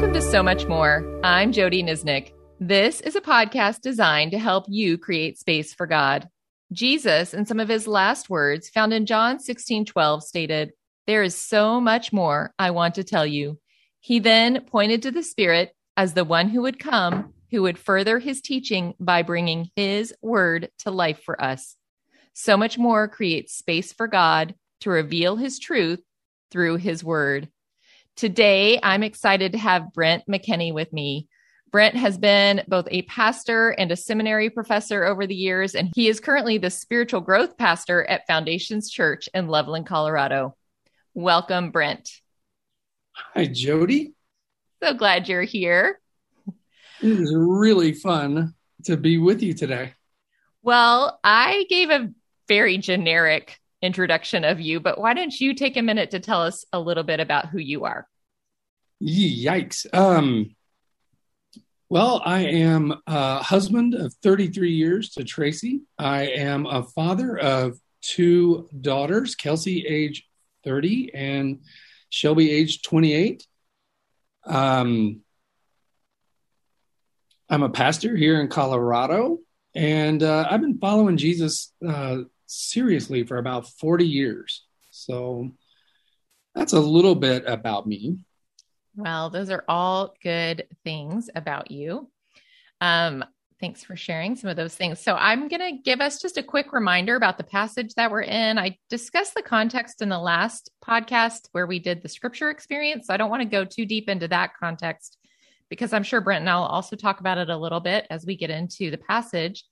Welcome to So Much More. I'm Jody Nisnik. This is a podcast designed to help you create space for God. Jesus, in some of his last words, found in John 16 12, stated, There is so much more I want to tell you. He then pointed to the Spirit as the one who would come, who would further his teaching by bringing his word to life for us. So much more creates space for God to reveal his truth through his word. Today, I'm excited to have Brent McKinney with me. Brent has been both a pastor and a seminary professor over the years, and he is currently the spiritual growth pastor at Foundations Church in Loveland, Colorado. Welcome, Brent. Hi, Jody. So glad you're here. It is really fun to be with you today. Well, I gave a very generic introduction of you, but why don't you take a minute to tell us a little bit about who you are? Yikes. Um, well, I am a husband of 33 years to Tracy. I am a father of two daughters, Kelsey, age 30, and Shelby, age 28. Um, I'm a pastor here in Colorado, and uh, I've been following Jesus uh, seriously for about 40 years. So that's a little bit about me. Well, those are all good things about you. Um, thanks for sharing some of those things. So, I'm going to give us just a quick reminder about the passage that we're in. I discussed the context in the last podcast where we did the scripture experience. So, I don't want to go too deep into that context because I'm sure Brent and I'll also talk about it a little bit as we get into the passage.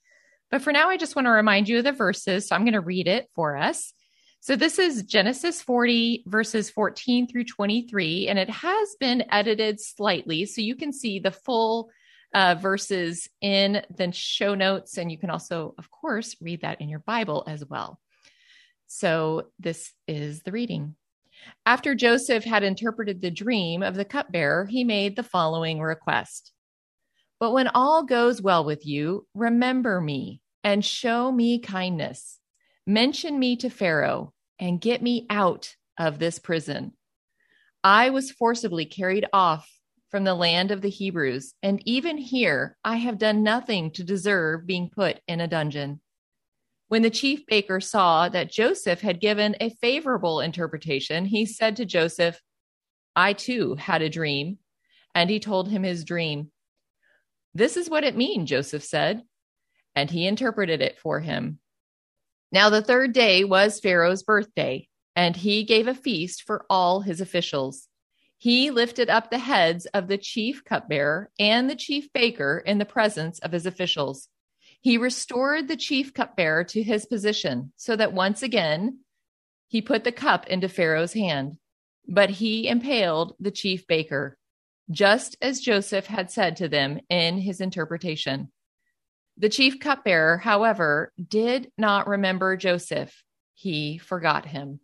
But for now, I just want to remind you of the verses. So I'm going to read it for us. So this is Genesis 40, verses 14 through 23, and it has been edited slightly. So you can see the full uh, verses in the show notes. And you can also, of course, read that in your Bible as well. So this is the reading. After Joseph had interpreted the dream of the cupbearer, he made the following request but when all goes well with you, remember me and show me kindness. Mention me to Pharaoh and get me out of this prison. I was forcibly carried off from the land of the Hebrews, and even here I have done nothing to deserve being put in a dungeon. When the chief baker saw that Joseph had given a favorable interpretation, he said to Joseph, I too had a dream. And he told him his dream. This is what it means, Joseph said. And he interpreted it for him. Now, the third day was Pharaoh's birthday, and he gave a feast for all his officials. He lifted up the heads of the chief cupbearer and the chief baker in the presence of his officials. He restored the chief cupbearer to his position so that once again he put the cup into Pharaoh's hand. But he impaled the chief baker just as Joseph had said to them in his interpretation. The chief cupbearer, however, did not remember Joseph. He forgot him.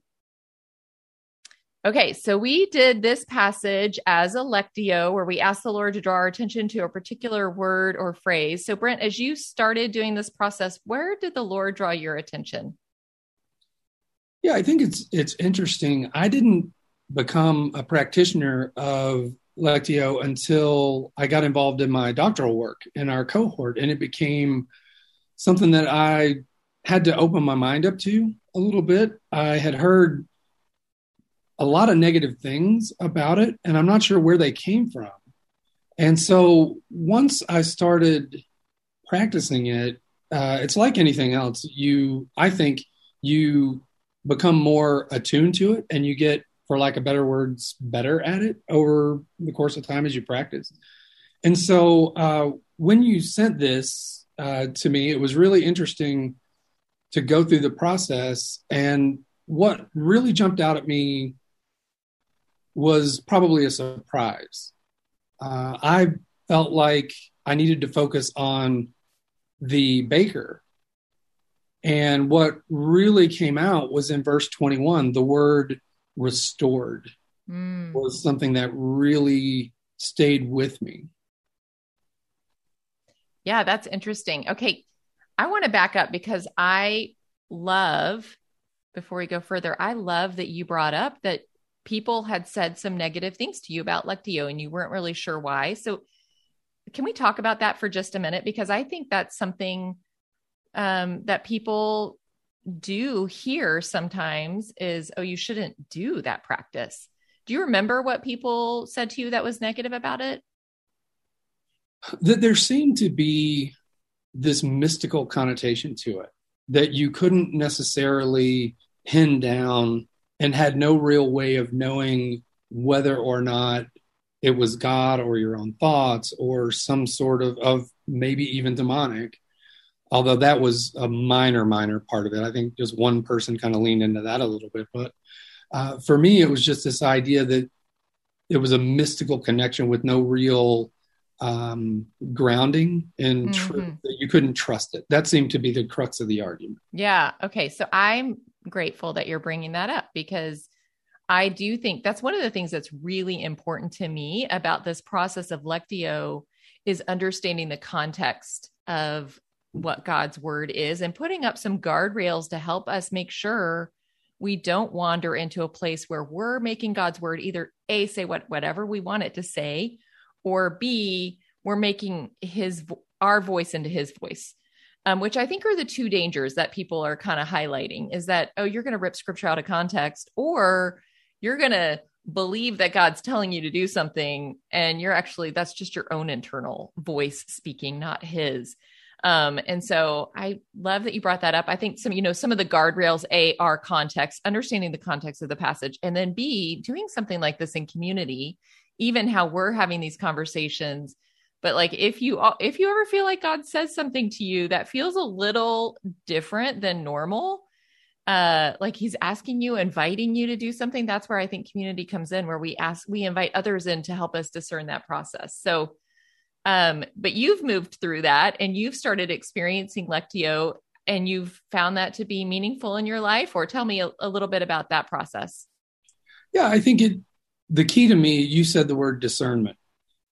Okay, so we did this passage as a lectio where we asked the Lord to draw our attention to a particular word or phrase. So, Brent, as you started doing this process, where did the Lord draw your attention? Yeah, I think it's it's interesting. I didn't become a practitioner of Lectio until I got involved in my doctoral work in our cohort, and it became something that I had to open my mind up to a little bit. I had heard a lot of negative things about it, and I'm not sure where they came from. And so once I started practicing it, uh, it's like anything else. You, I think, you become more attuned to it, and you get for lack of better words, better at it over the course of time as you practice. And so uh, when you sent this uh, to me, it was really interesting to go through the process. And what really jumped out at me was probably a surprise. Uh, I felt like I needed to focus on the baker. And what really came out was in verse 21, the word restored mm. was something that really stayed with me. Yeah, that's interesting. Okay. I want to back up because I love, before we go further, I love that you brought up that people had said some negative things to you about Lectio and you weren't really sure why. So, can we talk about that for just a minute? Because I think that's something um, that people do hear sometimes is, oh, you shouldn't do that practice. Do you remember what people said to you that was negative about it? That there seemed to be this mystical connotation to it that you couldn't necessarily pin down and had no real way of knowing whether or not it was God or your own thoughts or some sort of, of maybe even demonic. Although that was a minor, minor part of it. I think just one person kind of leaned into that a little bit. But uh, for me, it was just this idea that it was a mystical connection with no real um, grounding in mm-hmm. you couldn't trust it. That seemed to be the crux of the argument. Yeah. Okay. So I'm grateful that you're bringing that up because I do think that's one of the things that's really important to me about this process of Lectio is understanding the context of what God's word is and putting up some guardrails to help us make sure we don't wander into a place where we're making God's word either A, say what whatever we want it to say, or B, we're making his our voice into his voice. Um, which I think are the two dangers that people are kind of highlighting is that, oh, you're going to rip scripture out of context, or you're going to believe that God's telling you to do something, and you're actually, that's just your own internal voice speaking, not his. Um, and so I love that you brought that up. I think some, you know, some of the guardrails, A, are context, understanding the context of the passage, and then B, doing something like this in community even how we're having these conversations but like if you if you ever feel like god says something to you that feels a little different than normal uh like he's asking you inviting you to do something that's where i think community comes in where we ask we invite others in to help us discern that process so um but you've moved through that and you've started experiencing lectio and you've found that to be meaningful in your life or tell me a, a little bit about that process yeah i think it the key to me, you said the word discernment.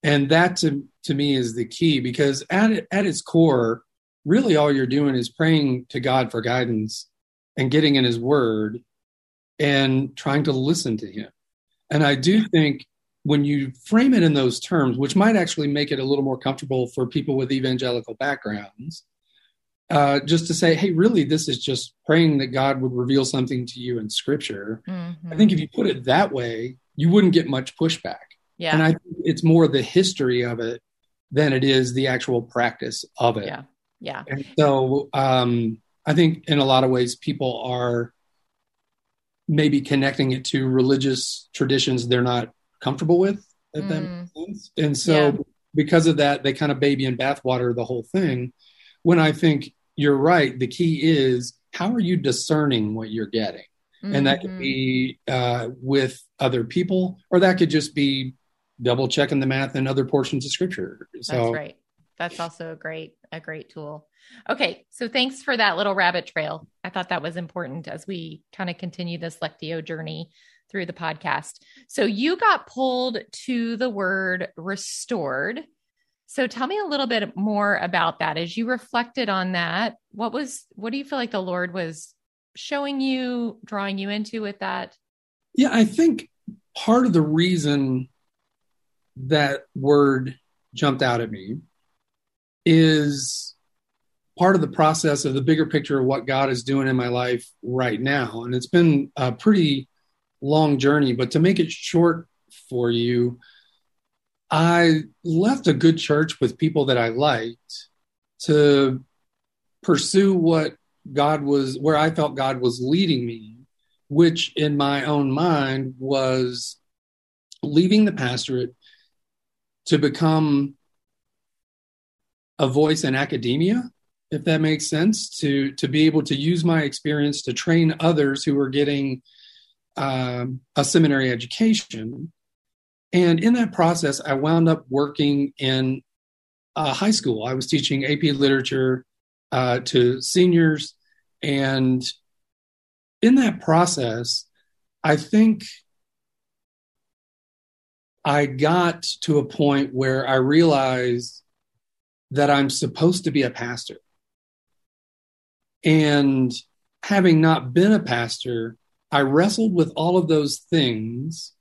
And that to, to me is the key because at, at its core, really all you're doing is praying to God for guidance and getting in his word and trying to listen to him. And I do think when you frame it in those terms, which might actually make it a little more comfortable for people with evangelical backgrounds, uh, just to say, hey, really, this is just praying that God would reveal something to you in scripture. Mm-hmm. I think if you put it that way, you wouldn't get much pushback. Yeah. And I think it's more the history of it than it is the actual practice of it. Yeah. Yeah. And so um, I think in a lot of ways people are maybe connecting it to religious traditions they're not comfortable with, if mm. that makes sense. And so yeah. because of that, they kind of baby in bathwater the whole thing. When I think you're right, the key is how are you discerning what you're getting? Mm-hmm. And that could be uh, with other people, or that could just be double checking the math in other portions of scripture. So, That's right. That's also a great a great tool. Okay, so thanks for that little rabbit trail. I thought that was important as we kind of continue this Lectio journey through the podcast. So you got pulled to the word restored. So tell me a little bit more about that as you reflected on that. What was what do you feel like the Lord was showing you, drawing you into with that? Yeah, I think part of the reason that word jumped out at me is part of the process of the bigger picture of what God is doing in my life right now. And it's been a pretty long journey, but to make it short for you, I left a good church with people that I liked to pursue what God was where I felt God was leading me, which in my own mind was leaving the pastorate to become a voice in academia if that makes sense to to be able to use my experience to train others who are getting um, a seminary education and in that process i wound up working in a high school i was teaching ap literature uh, to seniors. And in that process, I think I got to a point where I realized that I'm supposed to be a pastor. And having not been a pastor, I wrestled with all of those things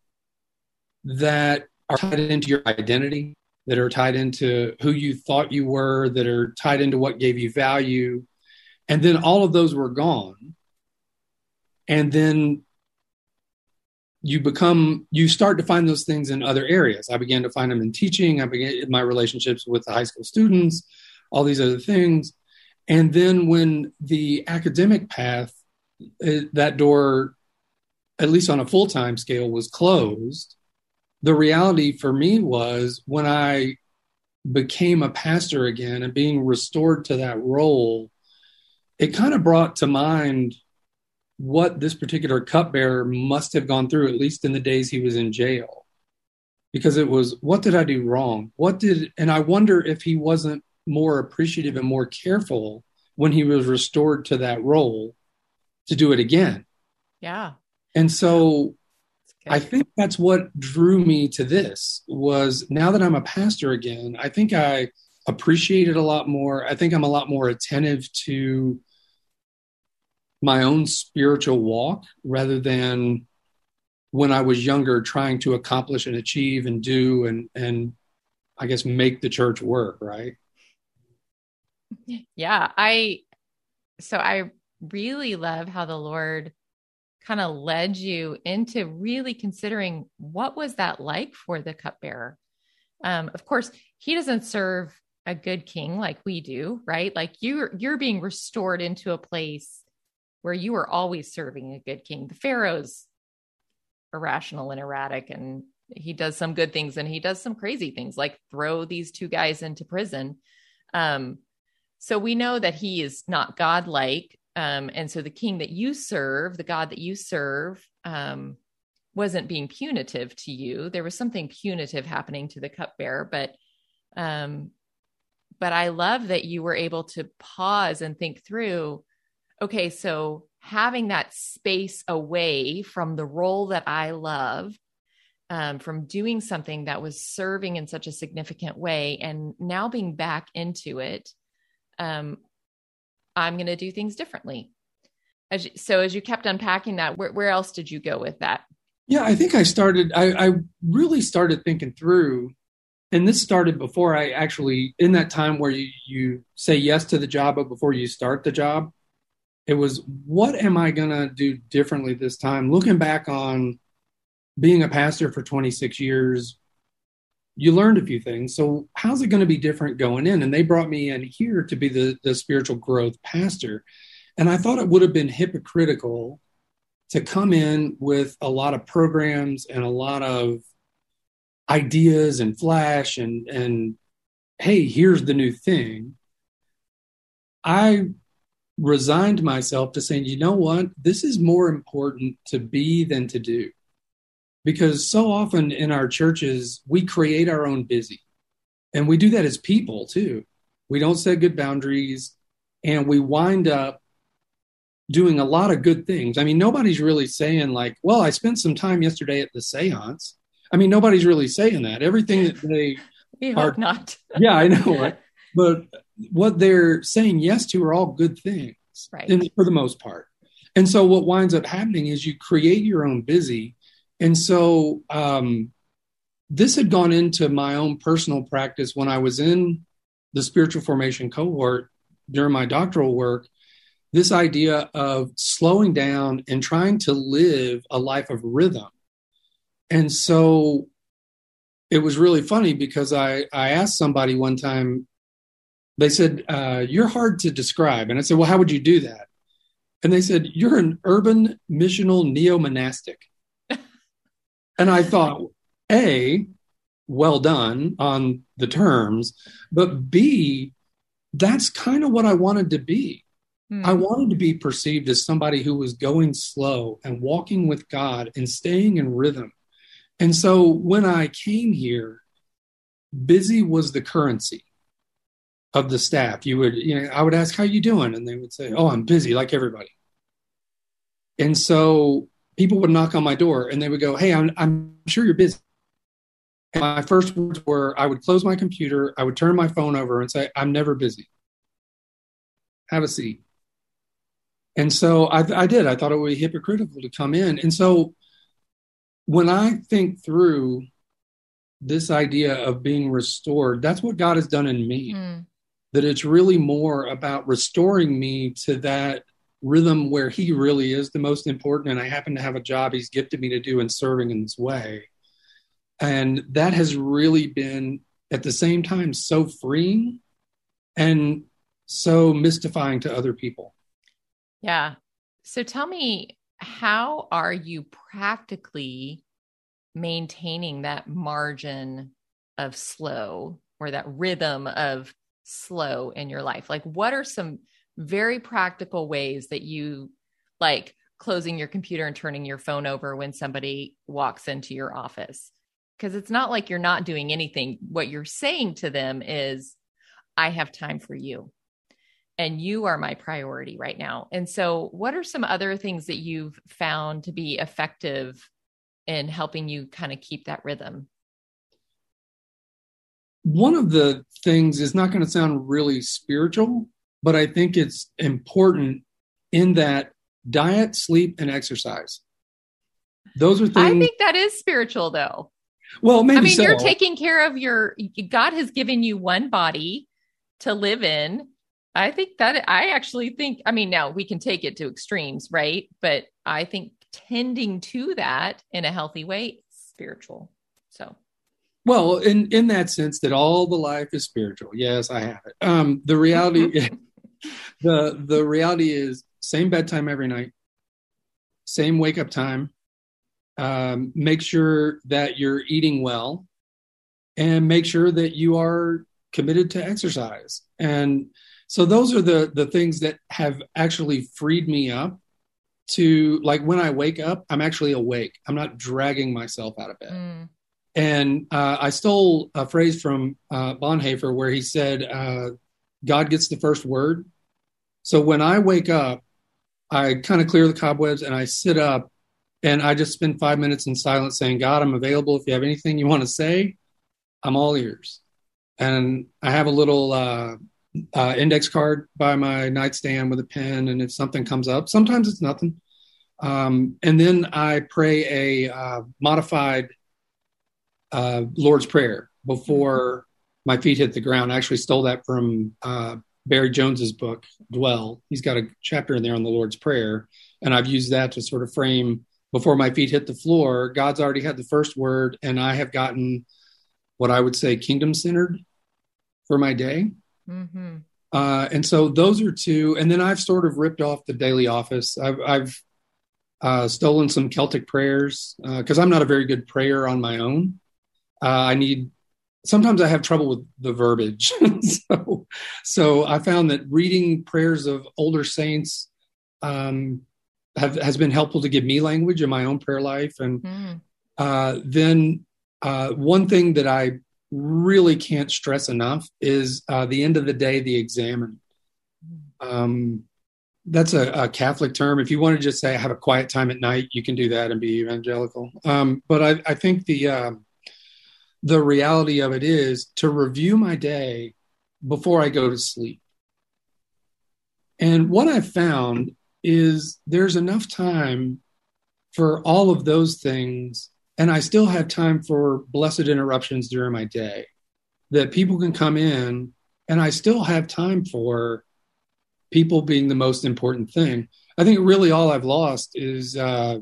that are tied into your identity, that are tied into who you thought you were, that are tied into what gave you value. And then all of those were gone. And then you become you start to find those things in other areas i began to find them in teaching i began in my relationships with the high school students all these other things and then when the academic path uh, that door at least on a full-time scale was closed the reality for me was when i became a pastor again and being restored to that role it kind of brought to mind what this particular cupbearer must have gone through, at least in the days he was in jail. Because it was, what did I do wrong? What did, and I wonder if he wasn't more appreciative and more careful when he was restored to that role to do it again. Yeah. And so I think that's what drew me to this was now that I'm a pastor again, I think I appreciate it a lot more. I think I'm a lot more attentive to my own spiritual walk rather than when I was younger trying to accomplish and achieve and do and and I guess make the church work, right? Yeah, I so I really love how the Lord kind of led you into really considering what was that like for the cupbearer. Um, of course, he doesn't serve a good king like we do, right? Like you're you're being restored into a place where you are always serving a good king. The Pharaoh's irrational and erratic, and he does some good things and he does some crazy things, like throw these two guys into prison. Um, so we know that he is not godlike. Um, and so the king that you serve, the God that you serve, um, wasn't being punitive to you. There was something punitive happening to the cupbearer, but um, but I love that you were able to pause and think through okay, so having that space away from the role that I love, um, from doing something that was serving in such a significant way, and now being back into it, um, I'm going to do things differently. As you, so, as you kept unpacking that, where, where else did you go with that? Yeah, I think I started, I, I really started thinking through and this started before I actually in that time where you, you say yes to the job, but before you start the job, it was what am I going to do differently this time? Looking back on being a pastor for 26 years, you learned a few things. So how's it going to be different going in? And they brought me in here to be the, the spiritual growth pastor. And I thought it would have been hypocritical to come in with a lot of programs and a lot of ideas and flash and and hey, here's the new thing. I resigned myself to saying, you know what, this is more important to be than to do. Because so often in our churches, we create our own busy. And we do that as people too. We don't set good boundaries and we wind up doing a lot of good things. I mean, nobody's really saying, like, well, I spent some time yesterday at the seance. I mean, nobody's really saying that. Everything that they we hope are, not. yeah, I know. Right? But what they're saying yes to are all good things, right? And for the most part. And so what winds up happening is you create your own busy. And so um, this had gone into my own personal practice when I was in the spiritual formation cohort during my doctoral work. This idea of slowing down and trying to live a life of rhythm. And so it was really funny because I, I asked somebody one time, they said, uh, You're hard to describe. And I said, Well, how would you do that? And they said, You're an urban missional neo monastic. And I thought, A, well done on the terms, but B, that's kind of what I wanted to be. Hmm. I wanted to be perceived as somebody who was going slow and walking with God and staying in rhythm. And so when I came here, busy was the currency of the staff. You would, you know, I would ask, "How you doing?" and they would say, "Oh, I'm busy, like everybody." And so people would knock on my door and they would go, "Hey, I'm, I'm sure you're busy." And my first words were, I would close my computer, I would turn my phone over and say, "I'm never busy. Have a seat." And so I, I did. I thought it would be hypocritical to come in. And so when I think through this idea of being restored, that's what God has done in me. Mm. That it's really more about restoring me to that rhythm where He really is the most important. And I happen to have a job He's gifted me to do in serving in this way. And that has really been at the same time so freeing and so mystifying to other people. Yeah. So tell me, how are you practically maintaining that margin of slow or that rhythm of slow in your life? Like, what are some very practical ways that you like closing your computer and turning your phone over when somebody walks into your office? Because it's not like you're not doing anything. What you're saying to them is, I have time for you and you are my priority right now. And so, what are some other things that you've found to be effective in helping you kind of keep that rhythm? One of the things is not going to sound really spiritual, but I think it's important in that diet, sleep, and exercise. Those are things. I think that is spiritual, though. Well, maybe I mean, so. you're taking care of your. God has given you one body to live in I think that I actually think, I mean, now we can take it to extremes, right? But I think tending to that in a healthy way, is spiritual. So, well, in in that sense, that all the life is spiritual. Yes, I have it. Um, the reality, the the reality is same bedtime every night, same wake up time. Um, make sure that you're eating well, and make sure that you are committed to exercise and so those are the the things that have actually freed me up to like when I wake up, I'm actually awake. I'm not dragging myself out of bed. Mm. And uh, I stole a phrase from uh, Bonhoeffer where he said, uh, "God gets the first word." So when I wake up, I kind of clear the cobwebs and I sit up and I just spend five minutes in silence saying, God, I'm available. If you have anything you want to say, I'm all ears. And I have a little uh, uh, index card by my nightstand with a pen, and if something comes up, sometimes it's nothing. Um, and then I pray a uh, modified uh, Lord's Prayer before my feet hit the ground. I actually stole that from uh, Barry Jones's book, Dwell. He's got a chapter in there on the Lord's Prayer, and I've used that to sort of frame before my feet hit the floor. God's already had the first word, and I have gotten what I would say kingdom centered for my day. Mm-hmm. Uh, and so those are two. And then I've sort of ripped off the daily office. I've, I've uh, stolen some Celtic prayers because uh, I'm not a very good prayer on my own. Uh, I need. Sometimes I have trouble with the verbiage, so so I found that reading prayers of older saints um, have, has been helpful to give me language in my own prayer life. And mm. then uh, one thing that I really can't stress enough is uh, the end of the day, the examen. Um, that's a, a, Catholic term. If you want to just say have a quiet time at night, you can do that and be evangelical. Um, but I, I, think the uh, the reality of it is to review my day before I go to sleep. And what I've found is there's enough time for all of those things and I still have time for blessed interruptions during my day that people can come in and I still have time for people being the most important thing. I think really all I've lost is uh,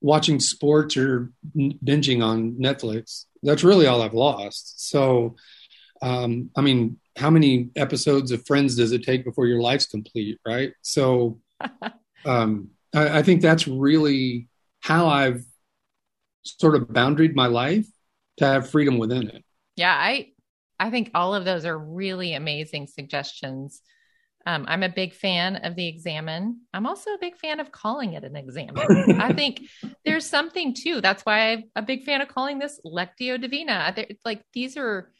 watching sports or binging on Netflix. That's really all I've lost. So, um, I mean, how many episodes of Friends does it take before your life's complete, right? So, um, I, I think that's really how I've sort of boundaried my life to have freedom within it. Yeah, I I think all of those are really amazing suggestions. Um, I'm a big fan of the examen. I'm also a big fan of calling it an examen. I think there's something too. That's why I'm a big fan of calling this Lectio Divina. like these are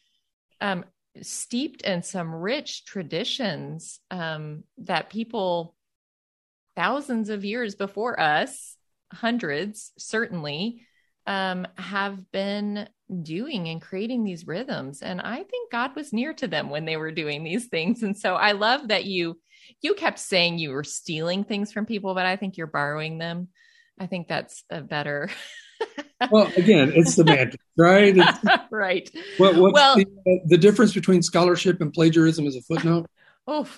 um, steeped in some rich traditions um, that people thousands of years before us, hundreds certainly, um, have been doing and creating these rhythms and i think god was near to them when they were doing these things and so i love that you you kept saying you were stealing things from people but i think you're borrowing them. I think that's a better well again it's semantics right? It's, right. What, what's well the, uh, the difference between scholarship and plagiarism is a footnote. Oh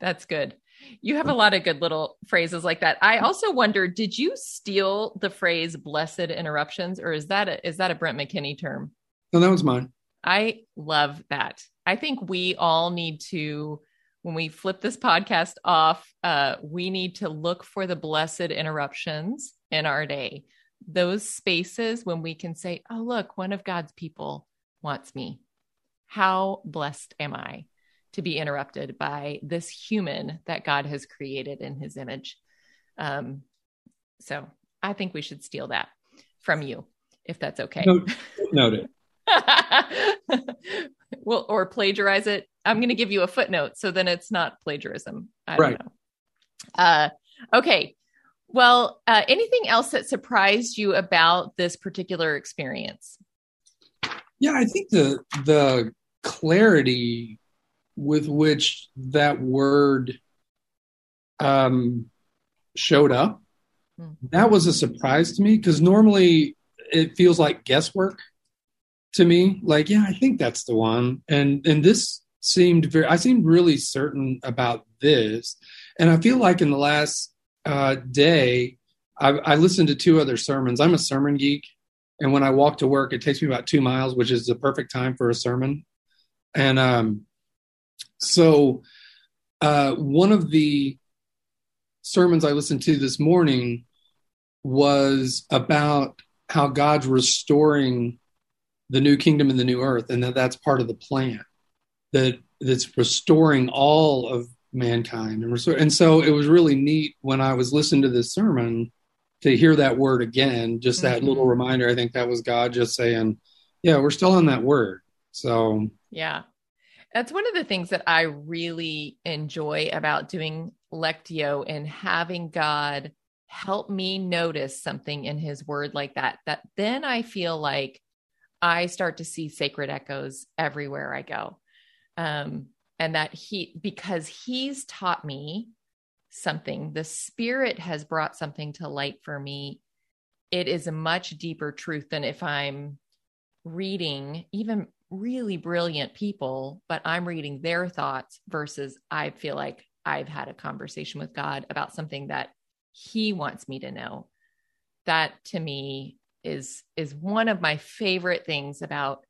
that's good you have a lot of good little phrases like that. I also wonder, did you steal the phrase "blessed interruptions," or is that a, is that a Brent McKinney term? No, that was mine. I love that. I think we all need to, when we flip this podcast off, uh, we need to look for the blessed interruptions in our day. Those spaces when we can say, "Oh, look, one of God's people wants me." How blessed am I? To be interrupted by this human that God has created in his image. Um, so I think we should steal that from you, if that's okay. Noted. well, or plagiarize it. I'm going to give you a footnote, so then it's not plagiarism. I right. don't know. Uh, okay. Well, uh, anything else that surprised you about this particular experience? Yeah, I think the the clarity with which that word um, showed up. Mm-hmm. That was a surprise to me because normally it feels like guesswork to me. Like, yeah, I think that's the one, and and this seemed very. I seemed really certain about this, and I feel like in the last uh, day, I, I listened to two other sermons. I'm a sermon geek, and when I walk to work, it takes me about two miles, which is the perfect time for a sermon. And um, so, uh, one of the sermons I listened to this morning was about how God's restoring the new kingdom and the new earth, and that that's part of the plan. That that's restoring all of mankind and restore. And so it was really neat when I was listening to this sermon to hear that word again. Just that mm-hmm. little reminder. I think that was God just saying, "Yeah, we're still on that word." So yeah, that's one of the things that I really enjoy about doing Lectio and having God help me notice something in his word like that. That then I feel like I start to see sacred echoes everywhere I go. Um, and that he, because he's taught me something, the spirit has brought something to light for me. It is a much deeper truth than if I'm reading even really brilliant people, but I'm reading their thoughts versus I feel like I've had a conversation with God about something that he wants me to know. That to me is is one of my favorite things about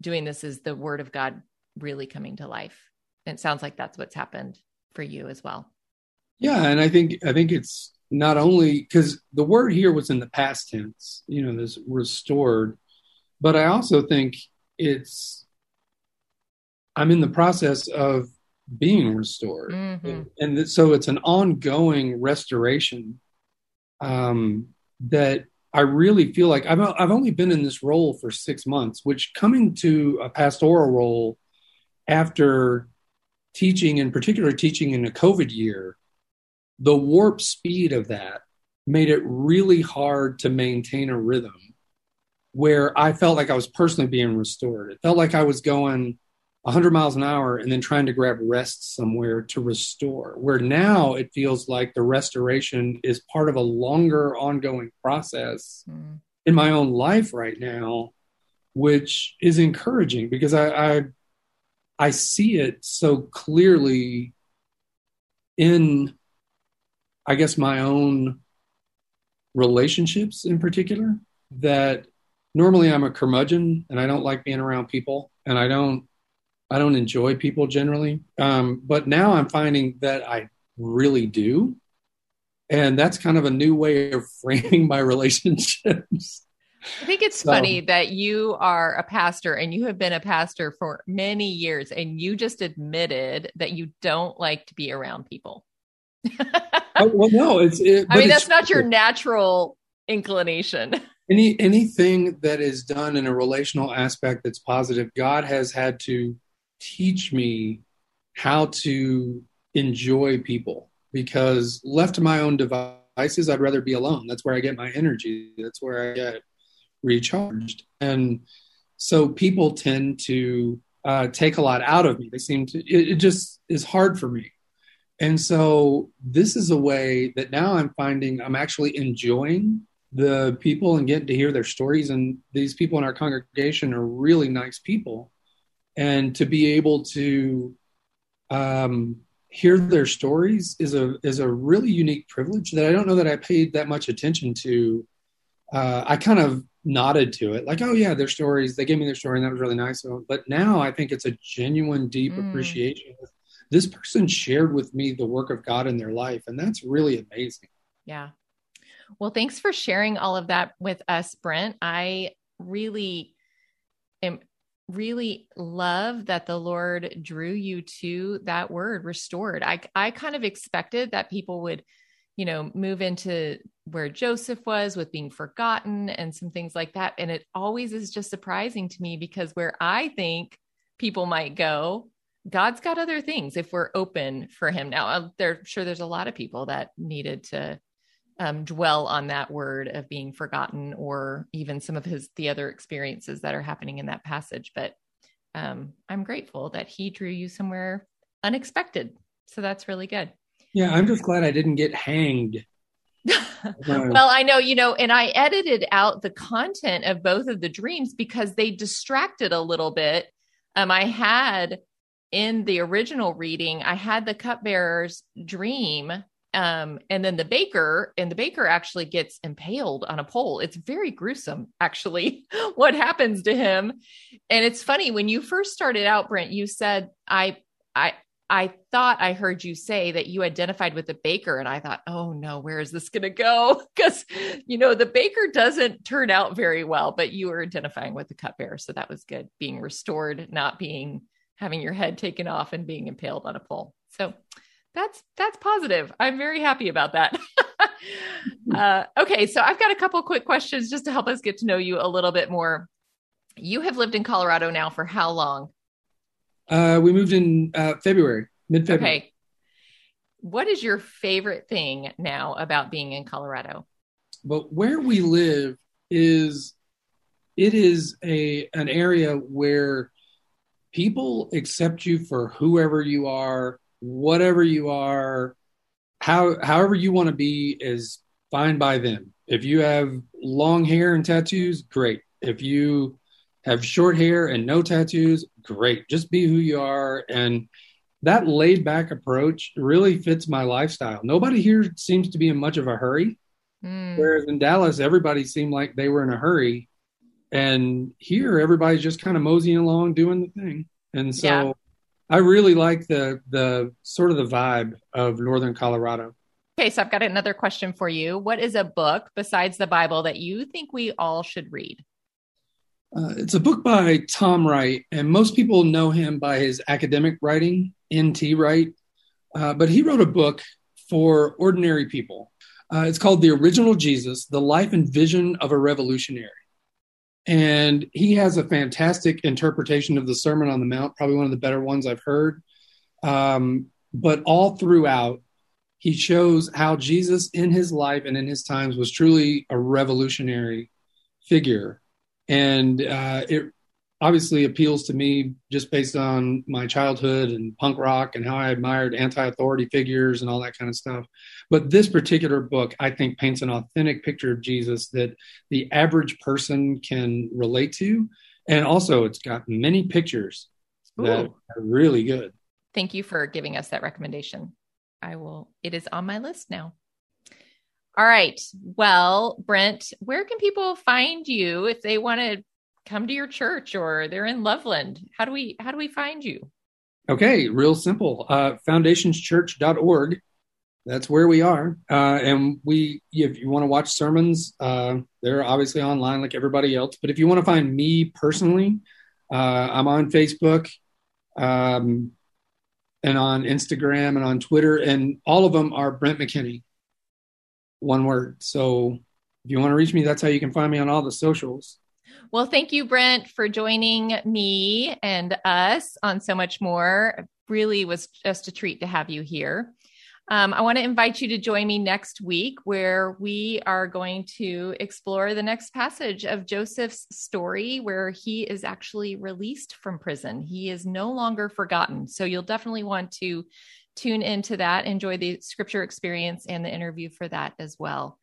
doing this is the word of God really coming to life. And it sounds like that's what's happened for you as well. Yeah, and I think I think it's not only because the word here was in the past tense, you know, this restored, but I also think it's I'm in the process of being restored, mm-hmm. and, and, so it's an ongoing restoration um, that I really feel like I've I've only been in this role for six months, which coming to a pastoral role after teaching, in particular teaching in a COVID year, the warp speed of that made it really hard to maintain a rhythm where I felt like I was personally being restored. It felt like I was going 100 miles an hour and then trying to grab rest somewhere to restore. Where now it feels like the restoration is part of a longer ongoing process mm. in my own life right now, which is encouraging because I, I I see it so clearly in I guess my own relationships in particular that normally I'm a curmudgeon and I don't like being around people and I don't I don't enjoy people generally. Um, but now I'm finding that I really do. And that's kind of a new way of framing my relationships. I think it's so, funny that you are a pastor and you have been a pastor for many years and you just admitted that you don't like to be around people. oh, well, no, it's. It, I mean, that's not your natural inclination. Any anything that is done in a relational aspect that's positive, God has had to teach me how to enjoy people because left to my own devices, I'd rather be alone. That's where I get my energy. That's where I get recharged. And so people tend to uh, take a lot out of me. They seem to, it, it just is hard for me. And so this is a way that now I'm finding I'm actually enjoying the people and getting to hear their stories. And these people in our congregation are really nice people. And to be able to um, hear their stories is a is a really unique privilege that I don't know that I paid that much attention to. Uh, I kind of nodded to it, like, oh yeah, their stories. They gave me their story, and that was really nice. But now I think it's a genuine, deep mm. appreciation. This person shared with me the work of God in their life, and that's really amazing. Yeah. Well, thanks for sharing all of that with us, Brent. I really am really love that the Lord drew you to that word restored. I I kind of expected that people would, you know, move into where Joseph was with being forgotten and some things like that. And it always is just surprising to me because where I think people might go, God's got other things if we're open for him. Now, I'm there sure there's a lot of people that needed to um, dwell on that word of being forgotten or even some of his the other experiences that are happening in that passage. But um, i'm grateful that he drew you somewhere unexpected. So that's really good. Yeah i'm just glad i didn't get hanged. Well i know you know and i edited out the content of both of the dreams because they distracted a little bit. Um i had in the original reading i had the cupbearer's dream um, and then the baker and the baker actually gets impaled on a pole. It's very gruesome, actually, what happens to him. And it's funny when you first started out, Brent, you said, I, I, I thought I heard you say that you identified with the baker, and I thought, oh no, where is this going to go? Because, you know, the baker doesn't turn out very well, but you were identifying with the cupbearer. So that was good being restored, not being having your head taken off and being impaled on a pole. So that's that's positive. I'm very happy about that. uh, okay, so I've got a couple quick questions just to help us get to know you a little bit more. You have lived in Colorado now for how long? Uh, we moved in uh, February, mid February. Okay. What is your favorite thing now about being in Colorado? But where we live is it is a an area where people accept you for whoever you are whatever you are, how however you want to be is fine by them. If you have long hair and tattoos, great. If you have short hair and no tattoos, great. Just be who you are. And that laid back approach really fits my lifestyle. Nobody here seems to be in much of a hurry. Mm. Whereas in Dallas, everybody seemed like they were in a hurry. And here, everybody's just kind of moseying along doing the thing. And so yeah. I really like the the sort of the vibe of northern Colorado. Okay, so I've got another question for you. What is a book besides the Bible that you think we all should read? Uh, it's a book by Tom Wright, and most people know him by his academic writing, N.T. Wright. Uh, but he wrote a book for ordinary people. Uh, it's called The Original Jesus The Life and Vision of a Revolutionary. And he has a fantastic interpretation of the Sermon on the Mount, probably one of the better ones I've heard. Um, but all throughout, he shows how Jesus in his life and in his times was truly a revolutionary figure. And uh, it obviously appeals to me just based on my childhood and punk rock and how I admired anti authority figures and all that kind of stuff. But this particular book, I think, paints an authentic picture of Jesus that the average person can relate to. And also, it's got many pictures Ooh. that are really good. Thank you for giving us that recommendation. I will, it is on my list now. All right. Well, Brent, where can people find you if they want to come to your church or they're in Loveland? How do we how do we find you? Okay, real simple. Uh, foundationschurch.org that's where we are. Uh, and we, if you want to watch sermons, uh, they're obviously online like everybody else. But if you want to find me personally, uh, I'm on Facebook um, and on Instagram and on Twitter, and all of them are Brent McKinney, one word. So if you want to reach me, that's how you can find me on all the socials. Well, thank you, Brent, for joining me and us on so much more. Really was just a treat to have you here. Um, I want to invite you to join me next week where we are going to explore the next passage of Joseph's story where he is actually released from prison. He is no longer forgotten. So you'll definitely want to tune into that, enjoy the scripture experience and the interview for that as well.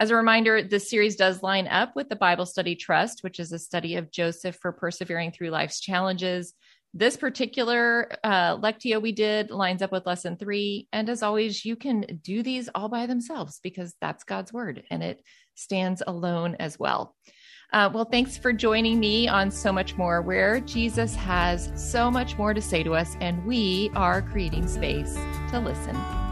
As a reminder, this series does line up with the Bible Study Trust, which is a study of Joseph for persevering through life's challenges. This particular uh, Lectio we did lines up with lesson three. And as always, you can do these all by themselves because that's God's word and it stands alone as well. Uh, well, thanks for joining me on So Much More, where Jesus has so much more to say to us, and we are creating space to listen.